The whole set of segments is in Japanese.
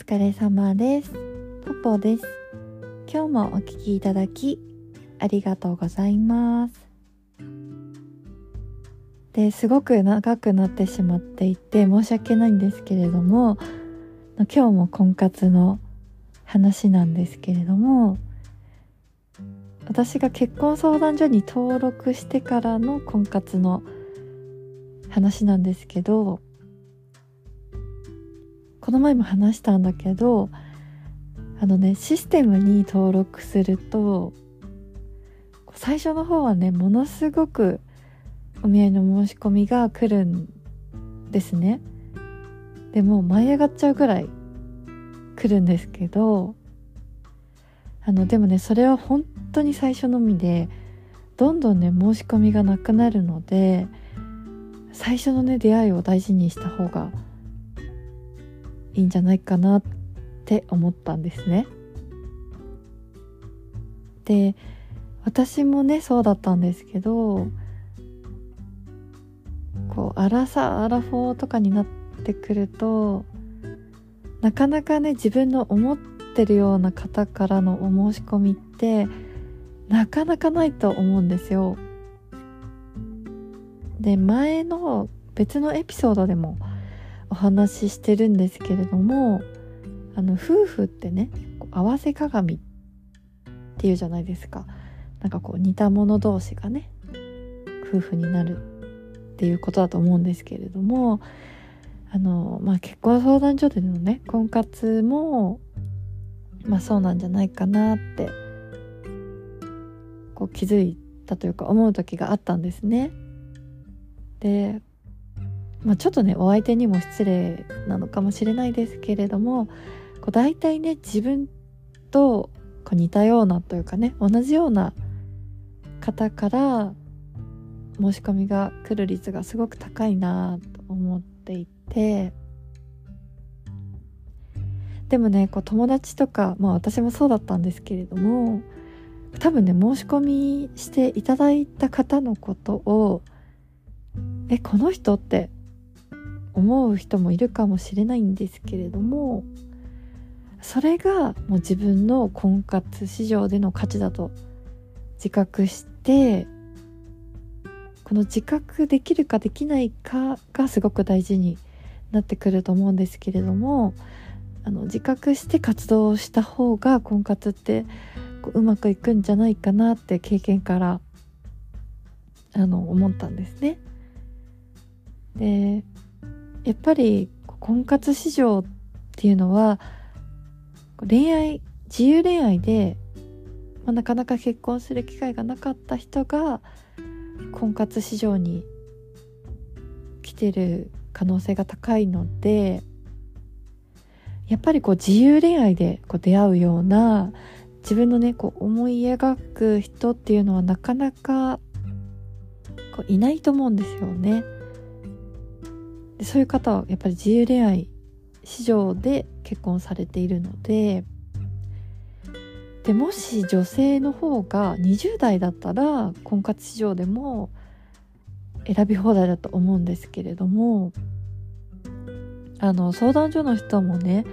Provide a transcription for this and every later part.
疲れ様です。ポポです。今日もお聞きいただきありがとうございます。ですごく長くなってしまっていて申し訳ないんですけれども今日も婚活の話なんですけれども私が結婚相談所に登録してからの婚活の話なんですけどこの前も話したんだけどあのねシステムに登録すると最初の方はねものすごくお見合いの申し込みが来るんですね。でも舞い上がっちゃうぐらい来るんですけどあのでもねそれは本当に最初のみでどんどんね申し込みがなくなるので最初のね出会いを大事にした方がいいんじゃないかなって思ったんですね。で私もねそうだったんですけどこうアラサアラフォーとかになってくるとなかなかね自分の思ってるような方からのお申し込みってなかなかないと思うんですよ。で前の別のエピソードでもお話ししてるんですけれどもあの夫婦ってね合わせ鏡っていうじゃないですかなんかこう似た者同士がね夫婦になるっていうことだと思うんですけれどもあの、まあ、結婚相談所でのね婚活も、まあ、そうなんじゃないかなってこう気づいたというか思う時があったんですね。でまあ、ちょっとねお相手にも失礼なのかもしれないですけれどもこう大体ね自分とこう似たようなというかね同じような方から申し込みが来る率がすごく高いなと思っていて。でもねこう友達とかまあ私もそうだったんですけれども多分ね申し込みしていただいた方のことをえこの人って思う人もいるかもしれないんですけれどもそれがもう自分の婚活市場での価値だと自覚してこの自覚できるかできないかがすごく大事になってくると思うんですけれどもあの自覚して活動した方が婚活ってうまくいくんじゃないかなって経験からあの思ったんですね。でやっぱり婚活市場っていうのは恋愛自由恋愛で、まあ、なかなか結婚する機会がなかった人が婚活市場に来てる可能性が高いのでやっぱりこう自由恋愛でこう出会うような自分のねこう思い描く人っていうのはなかなかこういないと思うんですよね。でそういう方はやっぱり自由恋愛市場で結婚されているのででもし女性の方が20代だったら婚活市場でも選び放題だと思うんですけれどもあの相談所の人もね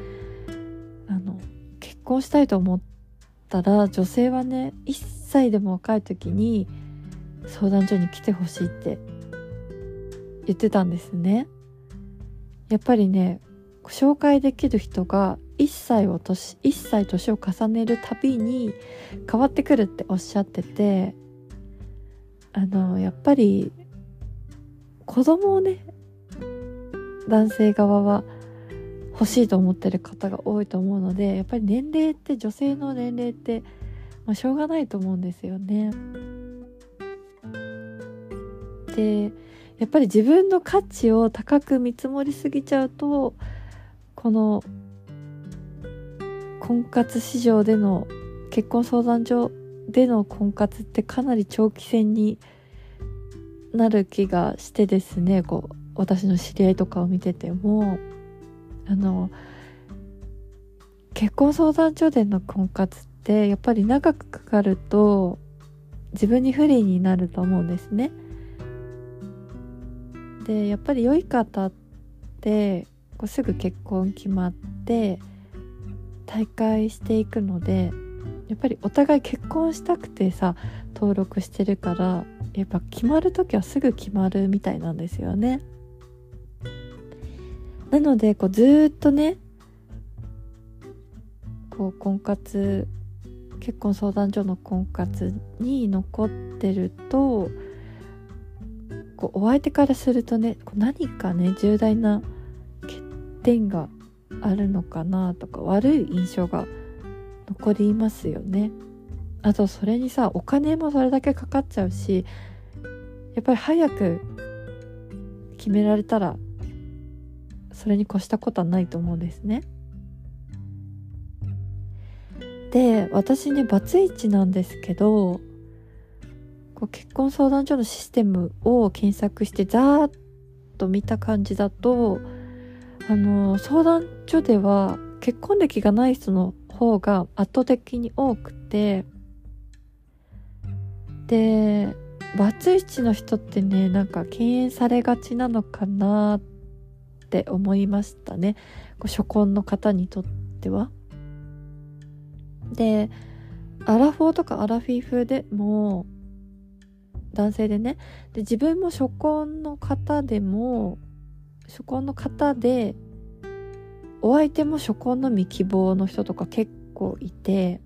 あの結婚したいと思ったら女性はね1歳でも若い時に相談所に来てほしいって言ってたんですね。やっぱりね紹介できる人が1歳を年1歳年を重ねるたびに変わってくるっておっしゃっててあのやっぱり子供をね男性側は欲しいと思ってる方が多いと思うのでやっぱり年齢って女性の年齢って、まあ、しょうがないと思うんですよね。でやっぱり自分の価値を高く見積もりすぎちゃうとこの婚活市場での結婚相談所での婚活ってかなり長期戦になる気がしてですねこう私の知り合いとかを見ててもあの結婚相談所での婚活ってやっぱり長くかかると自分に不利になると思うんですね。でやっぱり良い方ってこうすぐ結婚決まって大会していくのでやっぱりお互い結婚したくてさ登録してるからやっぱ決まる時はすぐ決まるみたいなんですよね。なのでこうずっとねこう婚活結婚相談所の婚活に残ってるとこうお相手からするとね何かね重大な欠点があるのかなとか悪い印象が残りますよね。あとそれにさお金もそれだけかかっちゃうしやっぱり早く決められたらそれに越したことはないと思うんですね。で私ねバツイチなんですけどこう結婚相談所のシステムを検索してざーっと見た感じだとあの相談所では結婚歴がない人の方が圧倒的に多くてでバツイチの人ってねなんか敬遠されがちなのかなって思いましたねこう初婚の方にとっては。でアラフォーとかアラフィフでも男性でねで自分も初婚の方でも初婚の方でお相手も初婚の未希望の人とか結構いて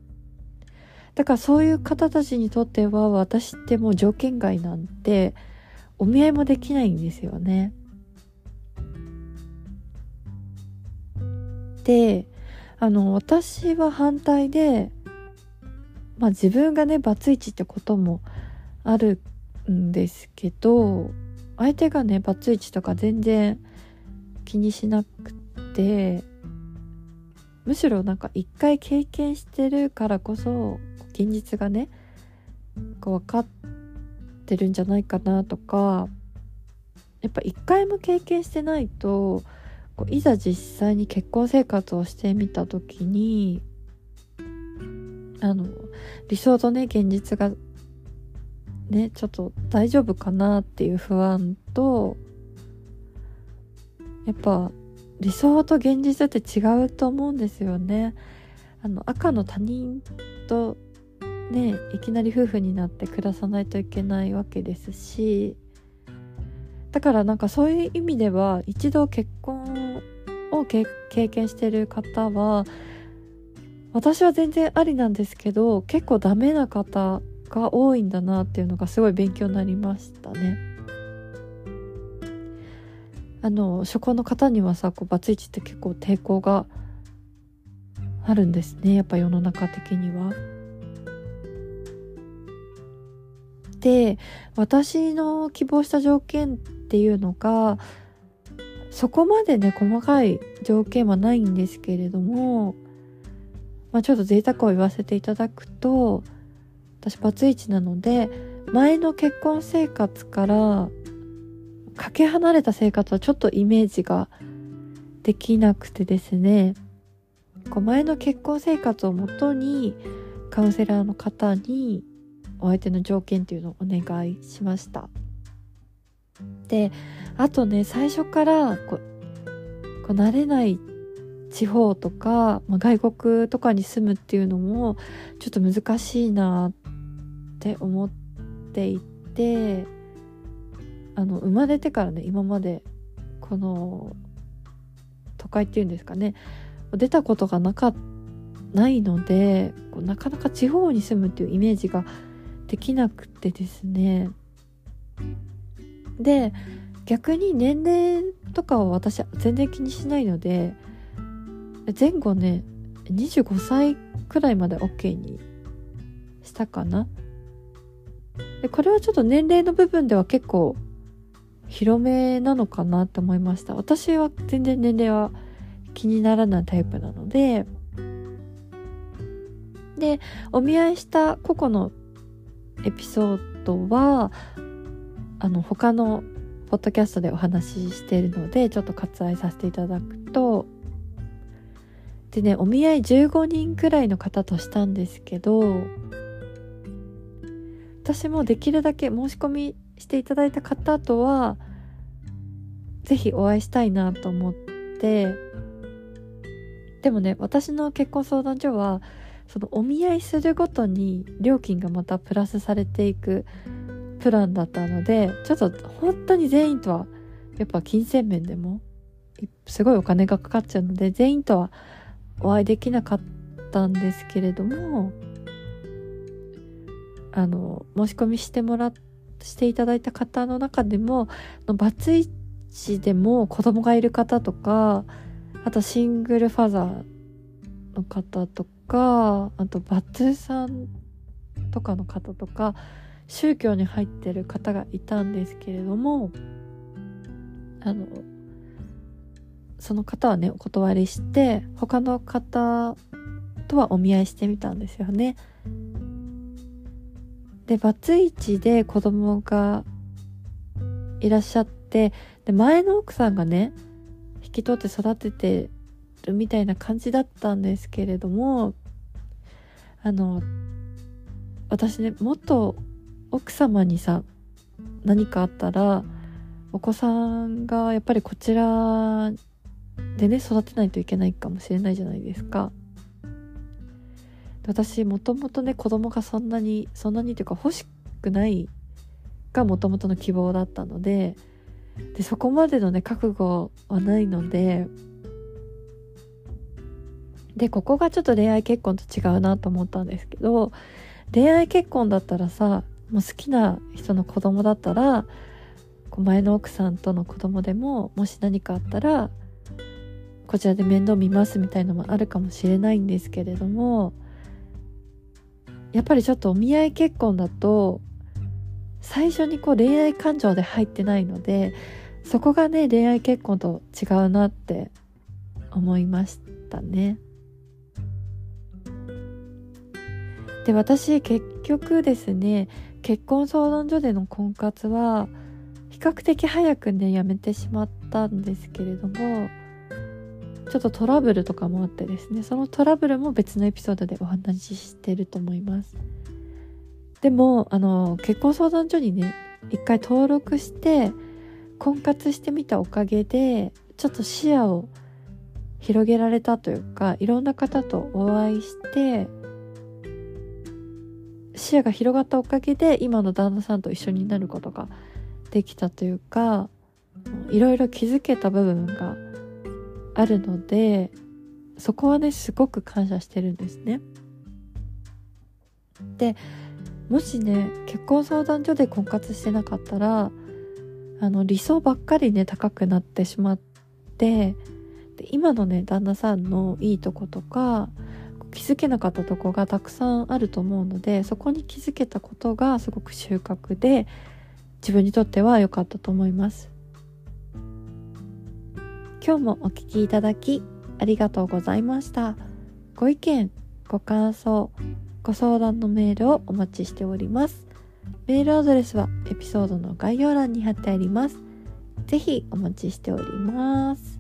だからそういう方たちにとっては私ってもう条件外なんてお見合いもできないんですよね。であの私は反対でまあ自分がねバツイチってこともあるんですけど相手がねバツイチとか全然気にしなくてむしろなんか一回経験してるからこそ現実がねこう分かってるんじゃないかなとかやっぱ一回も経験してないとこういざ実際に結婚生活をしてみた時にあの理想とね現実がねちょっと大丈夫かなっていう不安とやっぱ理想と現実って違うと思うんですよね。あの赤の他人とねいきなり夫婦になって暮らさないといけないわけですしだからなんかそういう意味では一度結婚を経験してる方は私は全然ありなんですけど結構ダメな方が多いんだなっていうのがすごい勉強になりましたね。あの初婚の方にはさこうバツイチって結構抵抗があるんですねやっぱ世の中的には。で私の希望した条件っていうのがそこまでね細かい条件はないんですけれども、まあ、ちょっと贅沢を言わせていただくと私バツイチなので前の結婚生活からかけ離れた生活はちょっとイメージができなくてですね。こう前の結婚生活をもとにカウンセラーの方にお相手の条件っていうのをお願いしました。であとね最初からこうこう慣れない地方とか、まあ、外国とかに住むっていうのもちょっと難しいなって思っていてあの生まれてからね今までこの都会っていうんですかね出たことがなかないのでなかなか地方に住むっていうイメージができなくてですね。で逆に年齢とかは私全然気にしないので前後ね25歳くらいまで OK にしたかな。でこれはちょっと年齢の部分では結構広めなのかなって思いました。私は全然年齢は気にならないタイプなので。でお見合いした個々のエピソードはあの他のポッドキャストでお話ししているのでちょっと割愛させていただくと。でねお見合い15人くらいの方としたんですけど私もできるだけ申し込みしていただいた方とは是非お会いしたいなと思ってでもね私の結婚相談所はそのお見合いするごとに料金がまたプラスされていくプランだったのでちょっと本当に全員とはやっぱ金銭面でもすごいお金がかかっちゃうので全員とはお会いできなかったんですけれどもあの申し込みしてもらしていただいた方の中でもバツイチでも子供がいる方とかあとシングルファザーの方とかあとバツさんとかの方とか宗教に入ってる方がいたんですけれどもあのその方はねお断りして他の方とはお見合いしてみたんですよね。でバツイチで子供がいらっしゃってで前の奥さんがね引き取って育ててるみたいな感じだったんですけれどもあの私ね元奥様にさ何かあったらお子さんがやっぱりこちらでね育てないといけないかもしれないじゃないですか。私もともとね子供がそんなにそんなにというか欲しくないがもともとの希望だったのででそこまでのね覚悟はないのででここがちょっと恋愛結婚と違うなと思ったんですけど恋愛結婚だったらさもう好きな人の子供だったら前の奥さんとの子供でももし何かあったらこちらで面倒見ますみたいのもあるかもしれないんですけれどもやっぱりちょっとお見合い結婚だと最初にこう恋愛感情で入ってないのでそこがね恋愛結婚と違うなって思いましたね。で私結局ですね結婚相談所での婚活は比較的早くねやめてしまったんですけれどもちょっとトラブルとかもあってですねそのトラブルも別のエピソードでお話ししてると思います。でもあの結婚相談所にね一回登録して婚活してみたおかげでちょっと視野を広げられたというかいろんな方とお会いして視野が広がったおかげで今の旦那さんと一緒になることができたというかいろいろ気づけた部分があるのでそこはねすごく感謝してるんですね。でもしね結婚相談所で婚活してなかったらあの理想ばっかりね高くなってしまってで今のね旦那さんのいいとことか気づけなかったとこがたくさんあると思うのでそこに気づけたことがすごく収穫で自分にとっては良かったと思います。今日もお聴きいただきありがとうございました。ご意見、ご感想、ご相談のメールをお待ちしております。メールアドレスはエピソードの概要欄に貼ってあります。ぜひお待ちしております。